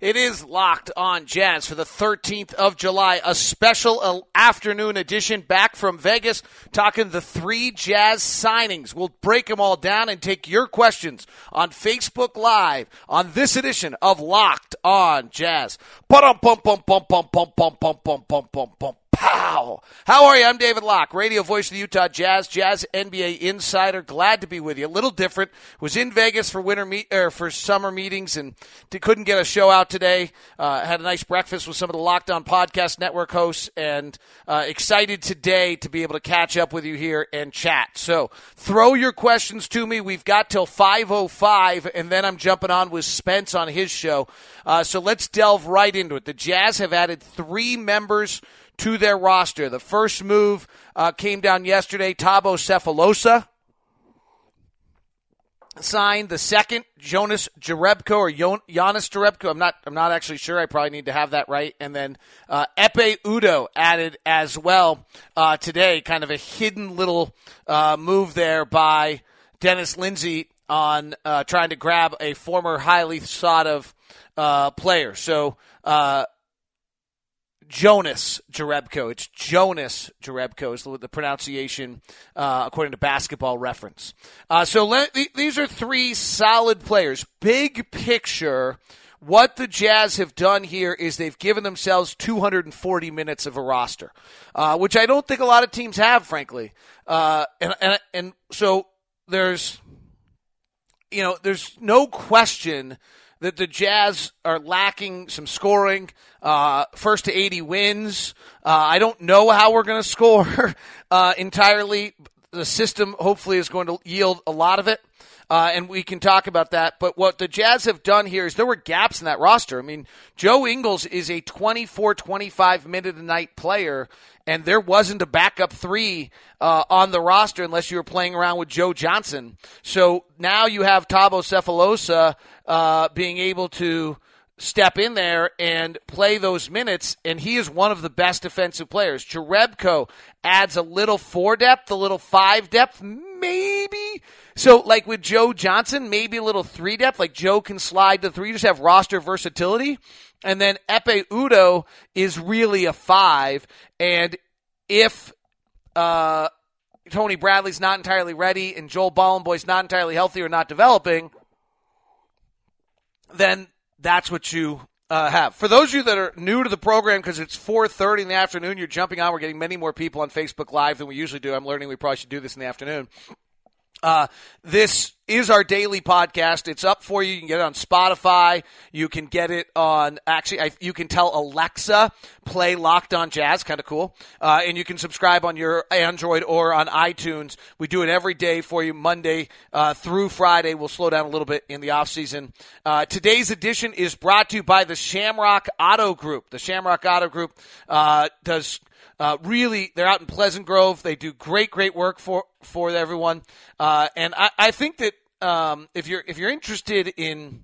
It is locked on Jazz for the 13th of July, a special uh, afternoon edition back from Vegas, talking the three Jazz signings. We'll break them all down and take your questions on Facebook Live on this edition of Locked on Jazz. Pow! How are you? I'm David Locke, radio voice of the Utah Jazz, Jazz NBA insider. Glad to be with you. A little different. Was in Vegas for winter meet or for summer meetings and couldn't get a show out today. Uh, had a nice breakfast with some of the Locked On Podcast Network hosts, and uh, excited today to be able to catch up with you here and chat. So throw your questions to me. We've got till 5:05, and then I'm jumping on with Spence on his show. Uh, so let's delve right into it. The Jazz have added three members to their roster. The first move uh, came down yesterday. Thabo Sefolosha signed. The second, Jonas Jerebko or Jonas Jerebko. I'm not. I'm not actually sure. I probably need to have that right. And then uh, Ekpe Udoh added as well uh, today. Kind of a hidden little uh, move there by Dennis Lindsey on uh, trying to grab a former highly sought of uh, player. So uh, Jonas Jerebko. It's Jonas Jerebko is the, pronunciation uh, according to Basketball Reference. Uh, so let, these are three solid players. Big picture. What the Jazz have done here is they've given themselves 240 minutes of a roster, uh, which I don't think a lot of teams have, frankly. Uh, and, and and so there's, you know, there's no question that the Jazz are lacking some scoring. Uh, first to 80 wins. Uh, I don't know how we're going to score uh, entirely. The system hopefully is going to yield a lot of it. Uh, and we can talk about that. But what the Jazz have done here is there were gaps in that roster. I mean, Joe Ingles is a 24, 25 minute a night player, and there wasn't a backup three uh, on the roster unless you were playing around with Joe Johnson. So now you have Thabo Sefolosha uh, being able to step in there and play those minutes, and he is one of the best defensive players. Jerebko adds a little four depth, a little five depth, maybe. So, like with Joe Johnson, maybe a little three depth, like Joe can slide the three, just have roster versatility. And then Ekpe Udoh is really a five. And if uh, Tony Bradley's not entirely ready and Joel Bolomboy's not entirely healthy or not developing, then that's what you uh, have. For those of you that are new to the program, because it's 4.30 in the afternoon, you're jumping on. We're getting many more people on Facebook Live than we usually do. I'm learning we probably should do this in the afternoon. Uh, this is our daily podcast. It's up for you. You can get it on Spotify. You can get it on, actually, I, you can tell Alexa, play Locked on Jazz. Kind of cool. Uh, and you can subscribe on your Android or on iTunes. We do it every day for you, Monday uh, through Friday. We'll slow down a little bit in the off season. Uh, today's edition is brought to you by the Shamrock Auto Group. The Shamrock Auto Group uh, does uh, really, they're out in Pleasant Grove. They do great, great work for for everyone. Uh, and I, I, think that um, if you're if you're interested in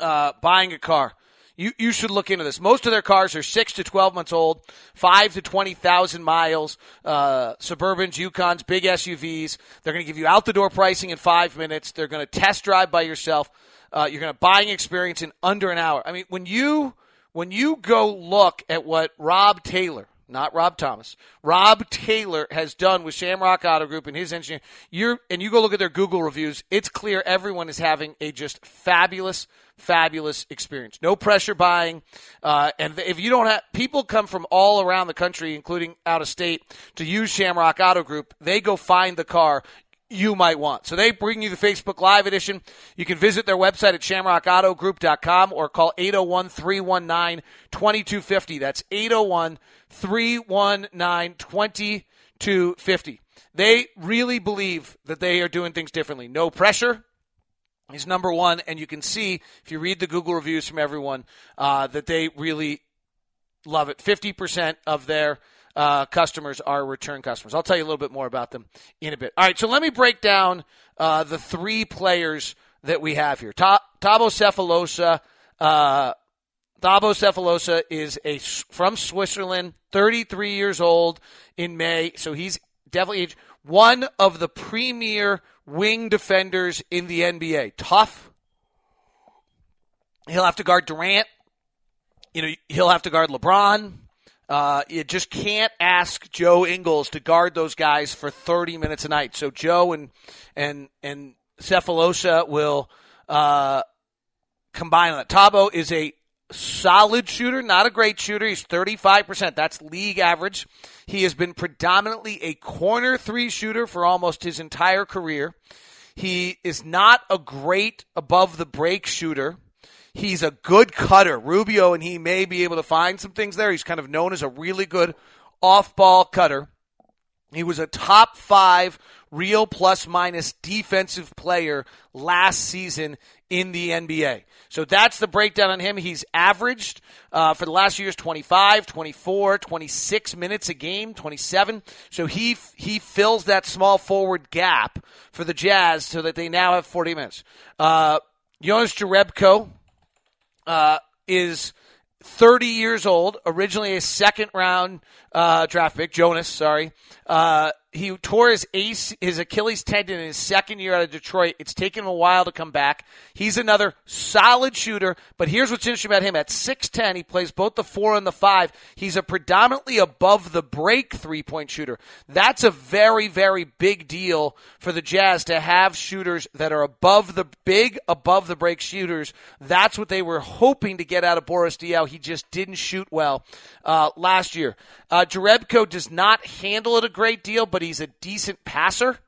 uh, buying a car, you you should look into this. Most of their cars are six to twelve months old, five to twenty thousand miles. Uh, Suburbans, Yukons, big SUVs. They're going to give you out the door pricing in five minutes. They're going to test drive by yourself. Uh, you're going to buying experience in under an hour. I mean, when you when you go look at what Rob Taylor not Rob Thomas. Rob Taylor has done with Shamrock Auto Group and his engineer. You're and you go look at their Google reviews. It's clear everyone is having a just fabulous, fabulous experience. No pressure buying, uh, and if you don't have people come from all around the country, including out of state, to use Shamrock Auto Group. They go find the car you might want. So they bring you the Facebook Live edition. You can visit their website at shamrockautogroup.com or call 801 319 2250. That's 801 319 2250. They really believe that they are doing things differently. No pressure. He's number one, and you can see if you read the Google reviews from everyone uh, that they really love it. 50% of their uh, customers are return customers. I'll tell you a little bit more about them in a bit. All right, so let me break down uh, the three players that we have here. Ta- Thabo Sefolosha. Uh, Thabo Sefolosha is a from Switzerland, 33 years old in May, so he's definitely one of the premier wing defenders in the NBA. Tough. He'll have to guard Durant. You know, he'll have to guard LeBron. Uh, you just can't ask Joe Ingles to guard those guys for 30 minutes a night. So Joe and and and Sefolosha will uh, combine on that. Thabo is a solid shooter, not a great shooter. He's 35%. That's league average. He has been predominantly a corner three shooter for almost his entire career. He is not a great above the break shooter. He's a good cutter. Rubio and he may be able to find some things there. He's kind of known as a really good off ball cutter. He was a top five real plus minus defensive player last season in the NBA. So that's the breakdown on him. He's averaged uh, for the last years 25, 24, 26 minutes a game, 27. So he he fills that small forward gap for the Jazz so that they now have 40 minutes. Uh, Jonas Jerebko uh, is 30 years old, originally a second round uh, draft pick. Jonas, sorry. Uh, he tore his ace, his Achilles tendon in his second year out of Detroit. It's taken him a while to come back. He's another solid shooter, but here's what's interesting about him. At 6'10, he plays both the four and the five. He's a predominantly above the break three point shooter. That's a very, very big deal for the Jazz to have shooters that are above the big, above the break shooters. That's what they were hoping to get out of Boris Diaw. He just didn't shoot well uh, last year. Uh, Jerebko does not handle it a great deal, but he's a decent passer.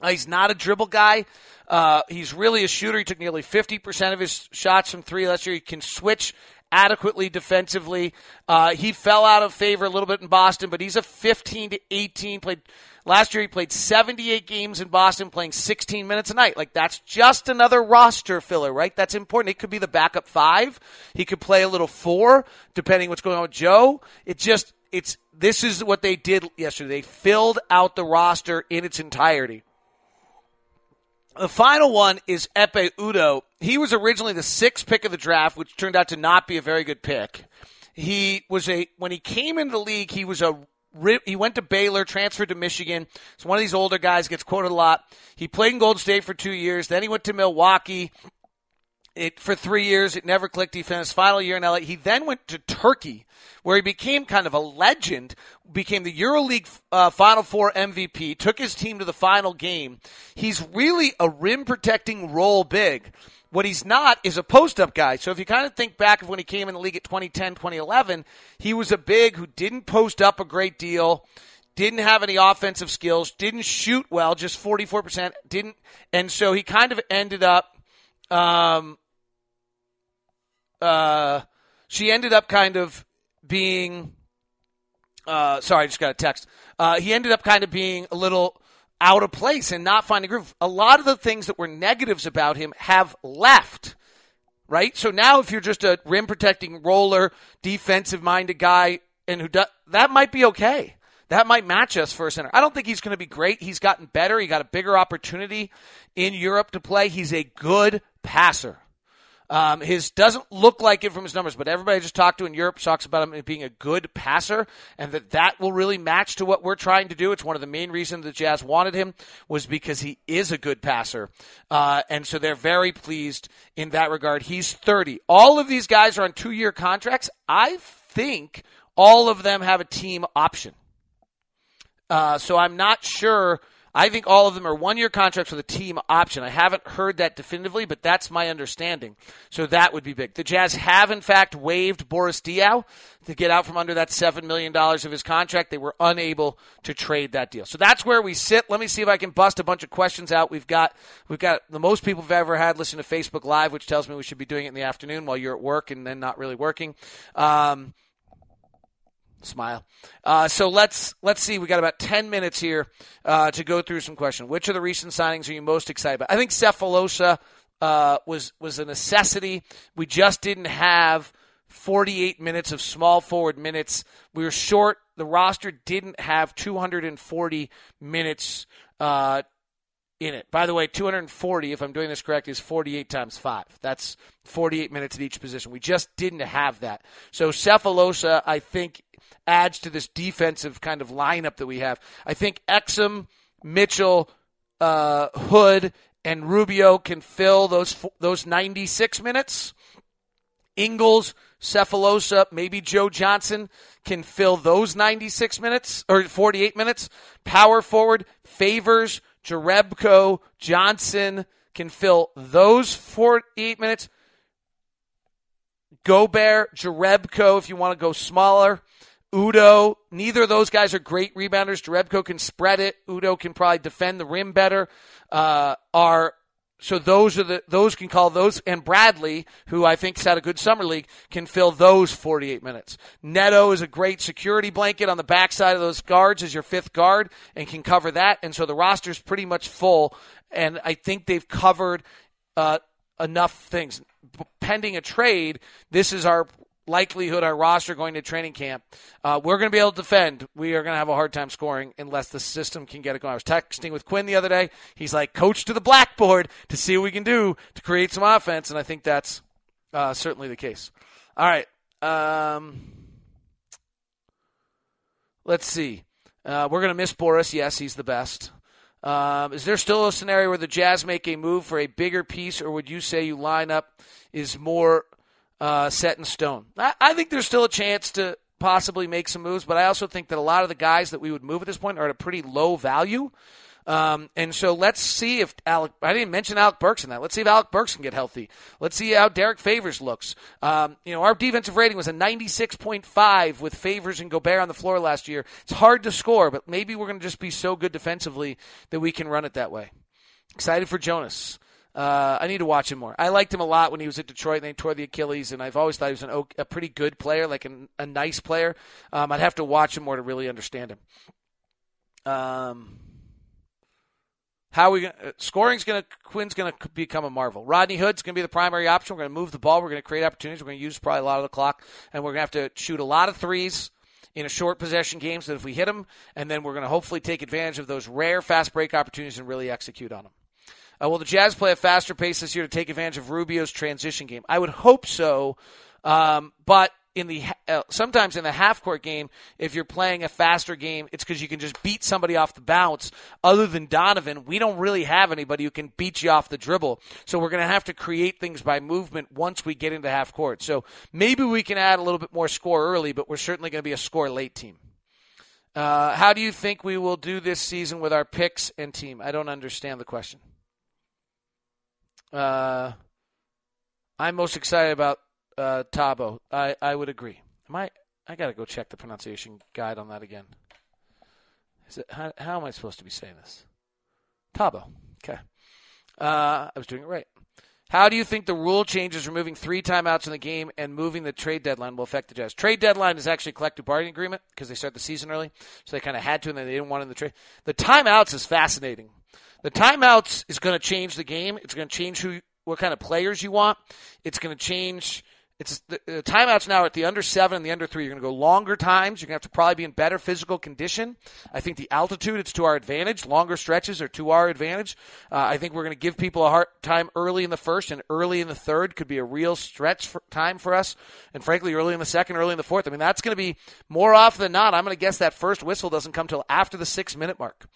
Uh, he's not a dribble guy. Uh, he's really a shooter. He took nearly 50% of his shots from three last year. He can switch adequately defensively. Uh, he fell out of favor a little bit in Boston, but he's a 15 to 18. Played last year. He played 78 games in Boston, playing 16 minutes a night. Like that's just another roster filler, right? That's important. It could be the backup five. He could play a little four, depending what's going on with Joe. It just it's this is what they did yesterday. They filled out the roster in its entirety. The final one is Ekpe Udoh. He was originally the sixth pick of the draft, which turned out to not be a very good pick. He was a when he came into the league, he was a he went to Baylor, transferred to Michigan. He's one of these older guys, gets quoted a lot. He played in Golden State for two years. Then he went to Milwaukee. It for three years. It never clicked. He finished final year in LA. He then went to Turkey, where he became kind of a legend. Became the EuroLeague uh, Final Four MVP. Took his team to the final game. He's really a rim protecting role big. What he's not is a post up guy. So if you kind of think back of when he came in the league at 2010, 2011, he was a big who didn't post up a great deal, didn't have any offensive skills, didn't shoot well, just 44%, didn't, and so he kind of ended up, um, uh, she ended up kind of being, uh, sorry, I just got a text. Uh, he ended up kind of being a little out of place and not finding groove. A lot of the things that were negatives about him have left. Right? So now if you're just a rim protecting roller, defensive minded guy and who does that might be okay. That might match us for a center. I don't think he's going to be great. He's gotten better. He got a bigger opportunity in Europe to play. He's a good passer. Um, his doesn't look like it from his numbers, but everybody I just talked to in Europe talks about him being a good passer, and that that will really match to what we're trying to do. It's one of the main reasons the Jazz wanted him was because he is a good passer, uh, and so they're very pleased in that regard. He's 30. All of these guys are on two-year contracts. I think all of them have a team option. Uh, so I'm not sure I think all of them are one year contracts with a team option. I haven't heard that definitively, but that's my understanding. So that would be big. The Jazz have, in fact, waived Boris Diaw to get out from under that $7 million of his contract. They were unable to trade that deal. So that's where we sit. Let me see if I can bust a bunch of questions out. We've got, we've got the most people we've ever had listen to Facebook Live, which tells me we should be doing it in the afternoon while you're at work and then not really working. Um, Smile. Uh, so let's let's see. We got about ten minutes here uh, to go through some questions. Which of the recent signings are you most excited about? I think Sefolosha uh, was was a necessity. We just didn't have 48 minutes of small forward minutes. We were short. The roster didn't have 240 minutes uh, in it. By the way, 240, if I'm doing this correct, is 48 times 5. That's 48 minutes at each position. We just didn't have that. So Sefolosha, I think, adds to this defensive kind of lineup that we have. I think Exum, Mitchell, uh, Hood, and Rubio can fill those those 96 minutes. Ingles, Sefolosha, maybe Joe Johnson can fill those 96 minutes or 48 minutes. Power forward, Favors, Jerebko, Johnson can fill those 48 minutes. Gobert, Jerebko, if you want to go smaller. Udoh, neither of those guys are great rebounders. Jerebko can spread it. Udoh can probably defend the rim better. Uh, are so those are the those can call those and Bradley, who I think's had a good summer league, can fill those 48 minutes. Neto is a great security blanket on the backside of those guards as your fifth guard and can cover that. And so the roster's pretty much full. And I think they've covered uh, enough things. Pending a trade, this is our likelihood our roster going to training camp. Uh, we're going to be able to defend. We are going to have a hard time scoring unless the system can get it going. I was texting with Quinn the other day. He's like, coach to the blackboard to see what we can do to create some offense, and I think that's uh, certainly the case. All right. Um, let's see. Uh, we're going to miss Boris. Yes, he's the best. Um, is there still a scenario where the Jazz make a move for a bigger piece, or would you say you line up is more uh, set in stone. I, I think there's still a chance to possibly make some moves, but I also think that a lot of the guys that we would move at this point are at a pretty low value. Um, and so let's see if Alec, I didn't mention Alec Burks in that. Let's see if Alec Burks can get healthy. Let's see how Derek Favors looks. Um, you know, our defensive rating was a 96.5 with Favors and Gobert on the floor last year. It's hard to score, but maybe we're going to just be so good defensively that we can run it that way. Excited for Jonas. Uh, I need to watch him more. I liked him a lot when he was at Detroit and they tore the Achilles, and I've always thought he was an, a pretty good player, like an, a nice player. Um, I'd have to watch him more to really understand him. Um, how we going uh, scoring's going to Quinn's going to become a marvel. Rodney Hood's going to be the primary option. We're going to move the ball. We're going to create opportunities. We're going to use probably a lot of the clock, and we're going to have to shoot a lot of threes in a short possession game so that if we hit them, and then we're going to hopefully take advantage of those rare fast break opportunities and really execute on them. Uh, will the Jazz play a faster pace this year to take advantage of Rubio's transition game? I would hope so, um, but in the uh, sometimes in the half court game, if you're playing a faster game, it's because you can just beat somebody off the bounce. Other than Donovan, we don't really have anybody who can beat you off the dribble. So we're going to have to create things by movement once we get into half court. So maybe we can add a little bit more score early, but we're certainly going to be a score late team. Uh, how do you think we will do this season with our picks and team? I don't understand the question. Uh, I'm most excited about uh, Thabo. I, I would agree. Am I? I gotta go check the pronunciation guide on that again. Is it how, how am I supposed to be saying this? Thabo. Okay. Uh, I was doing it right. How do you think the rule changes removing three timeouts in the game and moving the trade deadline will affect the Jazz? Trade deadline is actually a collective bargaining agreement because they start the season early, so they kind of had to, and they didn't want in the trade. The timeouts is fascinating the timeouts is going to change the game. It's going to change who, what kind of players you want. It's going to change. It's the, the timeouts now at the under seven and the under three. You're going to go longer times. You're going to have to probably be in better physical condition. I think the altitude it's to our advantage. Longer stretches are to our advantage. Uh, I think we're going to give people a hard time early in the first and early in the third could be a real stretch for time for us. And frankly, early in the second, early in the fourth. I mean, that's going to be more often than not. I'm going to guess that first whistle doesn't come till after the six minute mark.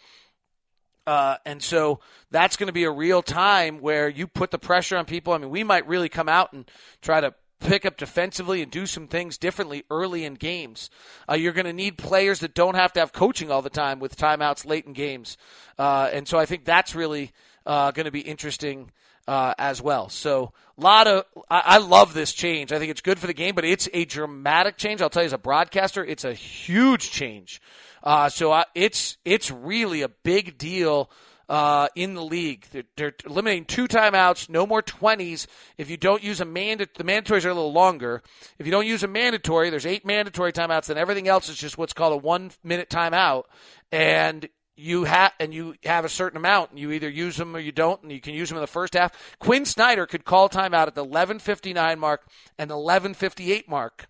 Uh, and so that's going to be a real time where you put the pressure on people. I mean, we might really come out and try to pick up defensively and do some things differently early in games. Uh, you're going to need players that don't have to have coaching all the time with timeouts late in games. Uh, and so I think that's really uh, going to be interesting. Uh, as well. So a lot of I, I, love this change. I think it's good for the game, but it's a dramatic change. I'll tell you as a broadcaster, it's a huge change uh, so I, it's it's really a big deal uh, in the league. They're, they're, eliminating two timeouts, no more 20s. If you don't use a mandate, the mandatories are a little longer. If you don't use a mandatory, there's eight mandatory timeouts, and everything else is just what's called a one minute timeout. And you have and you have a certain amount and you either use them or you don't and you can use them in the first half quinn snyder could call timeout at the 11.59 mark and the 11.58 mark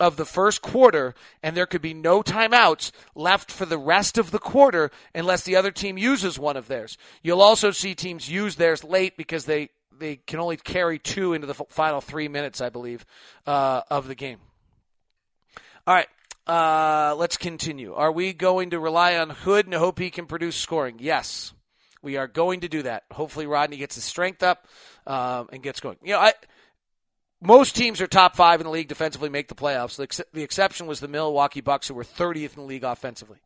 of the first quarter and there could be no timeouts left for the rest of the quarter unless the other team uses one of theirs you'll also see teams use theirs late because they they can only carry two into the final three minutes i believe uh, of the game all right uh, let's continue. Are we going to rely on Hood and hope he can produce scoring? Yes, we are going to do that. Hopefully, Rodney gets his strength up um, and gets going. You know, I, most teams are top five in the league defensively, make the playoffs. The, the exception was the Milwaukee Bucks, who were 30th in the league offensively.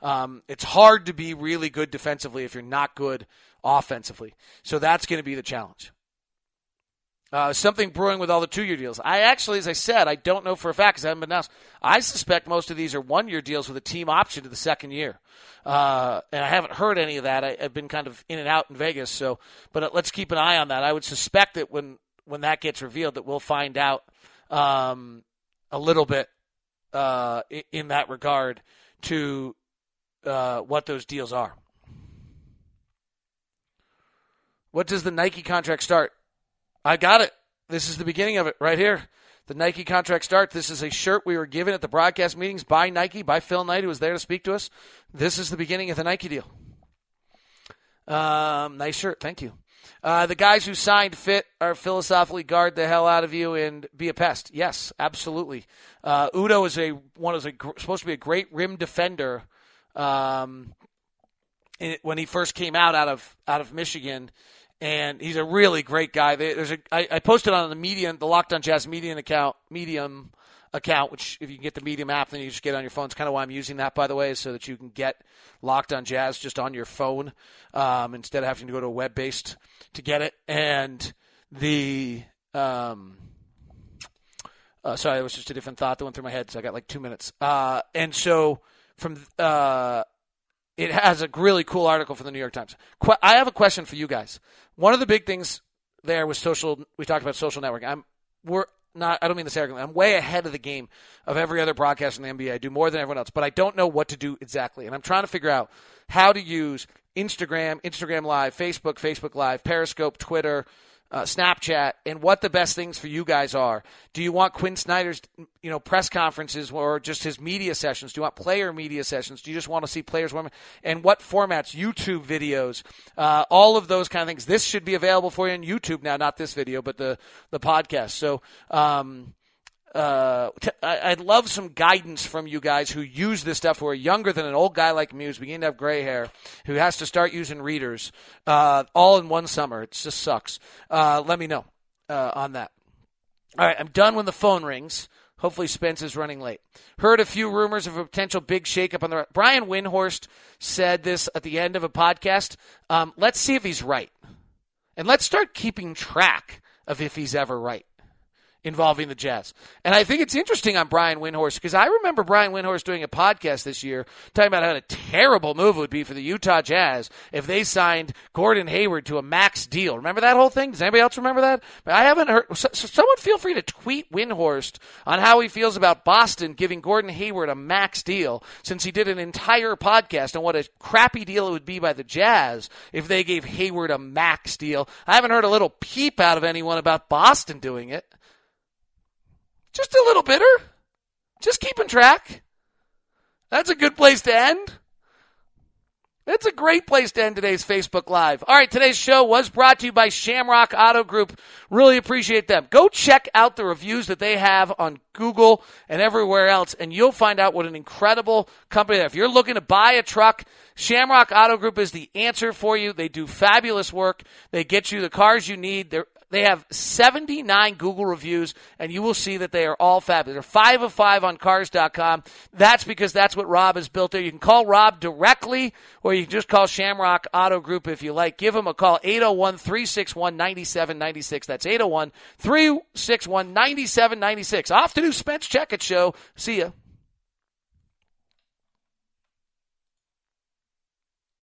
Um, it's hard to be really good defensively if you're not good offensively. So that's going to be the challenge. Uh, something brewing with all the two year deals. I actually, as I said, I don't know for a fact because I haven't been announced. I suspect most of these are one year deals with a team option to the second year. Uh, and I haven't heard any of that. I, have been kind of in and out in Vegas. So, but uh, let's keep an eye on that. I would suspect that when, when that gets revealed, that we'll find out um, a little bit uh, in that regard to uh, what those deals are. What does the Nike contract start? I got it. This is the beginning of it right here. The Nike contract start. This is a shirt we were given at the broadcast meetings by Nike, by Phil Knight, who was there to speak to us. This is the beginning of the Nike deal. Um, nice shirt. Thank you. Uh, the guys who signed fit are philosophically guard the hell out of you and be a pest. Yes, absolutely. Uh, Udoh is a one is a, supposed to be a great rim defender. Um, when he first came out out of out of Michigan, and he's a really great guy. There's a I, I posted on the medium, the Locked On Jazz Medium account, Medium account, which if you can get the Medium app, then you just get on your phone. It's kind of why I'm using that, by the way, so that you can get Locked On Jazz just on your phone um, instead of having to go to a web based to get it. And the um, uh, sorry, it was just a different thought that went through my head, so I got like two minutes. Uh, and so from uh, it has a really cool article from the New York Times. Qu- I have a question for you guys. One of the big things there was social. We talked about social networking. I'm we're not. I don't mean this arrogantly. I'm way ahead of the game of every other broadcast in the NBA. I do more than everyone else, but I don't know what to do exactly, and I'm trying to figure out how to use Instagram, Instagram Live, Facebook, Facebook Live, Periscope, Twitter, uh, Snapchat and what the best things for you guys are. Do you want Quinn Snyder's, you know, press conferences or just his media sessions? Do you want player media sessions? Do you just want to see players? women, And what formats? YouTube videos, uh, all of those kind of things. This should be available for you on YouTube now, not this video, but the the podcast. So. Um, uh, t- I'd love some guidance from you guys who use this stuff who are younger than an old guy like me who's beginning to have gray hair, who has to start using readers uh, all in one summer. It just sucks. Uh, let me know uh, on that. All right, I'm done when the phone rings. Hopefully, Spence is running late. Heard a few rumors of a potential big shakeup on the. Brian Windhorst said this at the end of a podcast. Um, let's see if he's right, and let's start keeping track of if he's ever right involving the Jazz. And I think it's interesting on Brian Windhorst because I remember Brian Windhorst doing a podcast this year talking about how a terrible move would be for the Utah Jazz if they signed Gordon Hayward to a max deal. Remember that whole thing? Does anybody else remember that? But I haven't heard. So, so someone feel free to tweet Windhorst on how he feels about Boston giving Gordon Hayward a max deal since he did an entire podcast on what a crappy deal it would be by the Jazz if they gave Hayward a max deal. I haven't heard a little peep out of anyone about Boston doing it. Just a little bitter. Just keeping track. That's a good place to end. That's a great place to end today's Facebook Live. All right, today's show was brought to you by Shamrock Auto Group. Really appreciate them. Go check out the reviews that they have on Google and everywhere else, and you'll find out what an incredible company they are. If you're looking to buy a truck, Shamrock Auto Group is the answer for you. They do fabulous work. They get you the cars you need. They're they have 79 Google reviews, and you will see that they are all fabulous. They're five of five on cars.com. That's because that's what Rob has built there. You can call Rob directly, or you can just call Shamrock Auto Group if you like. Give them a call, 801 361 9796. That's 801 361 9796. Off to do Spence Checketts Show. See ya.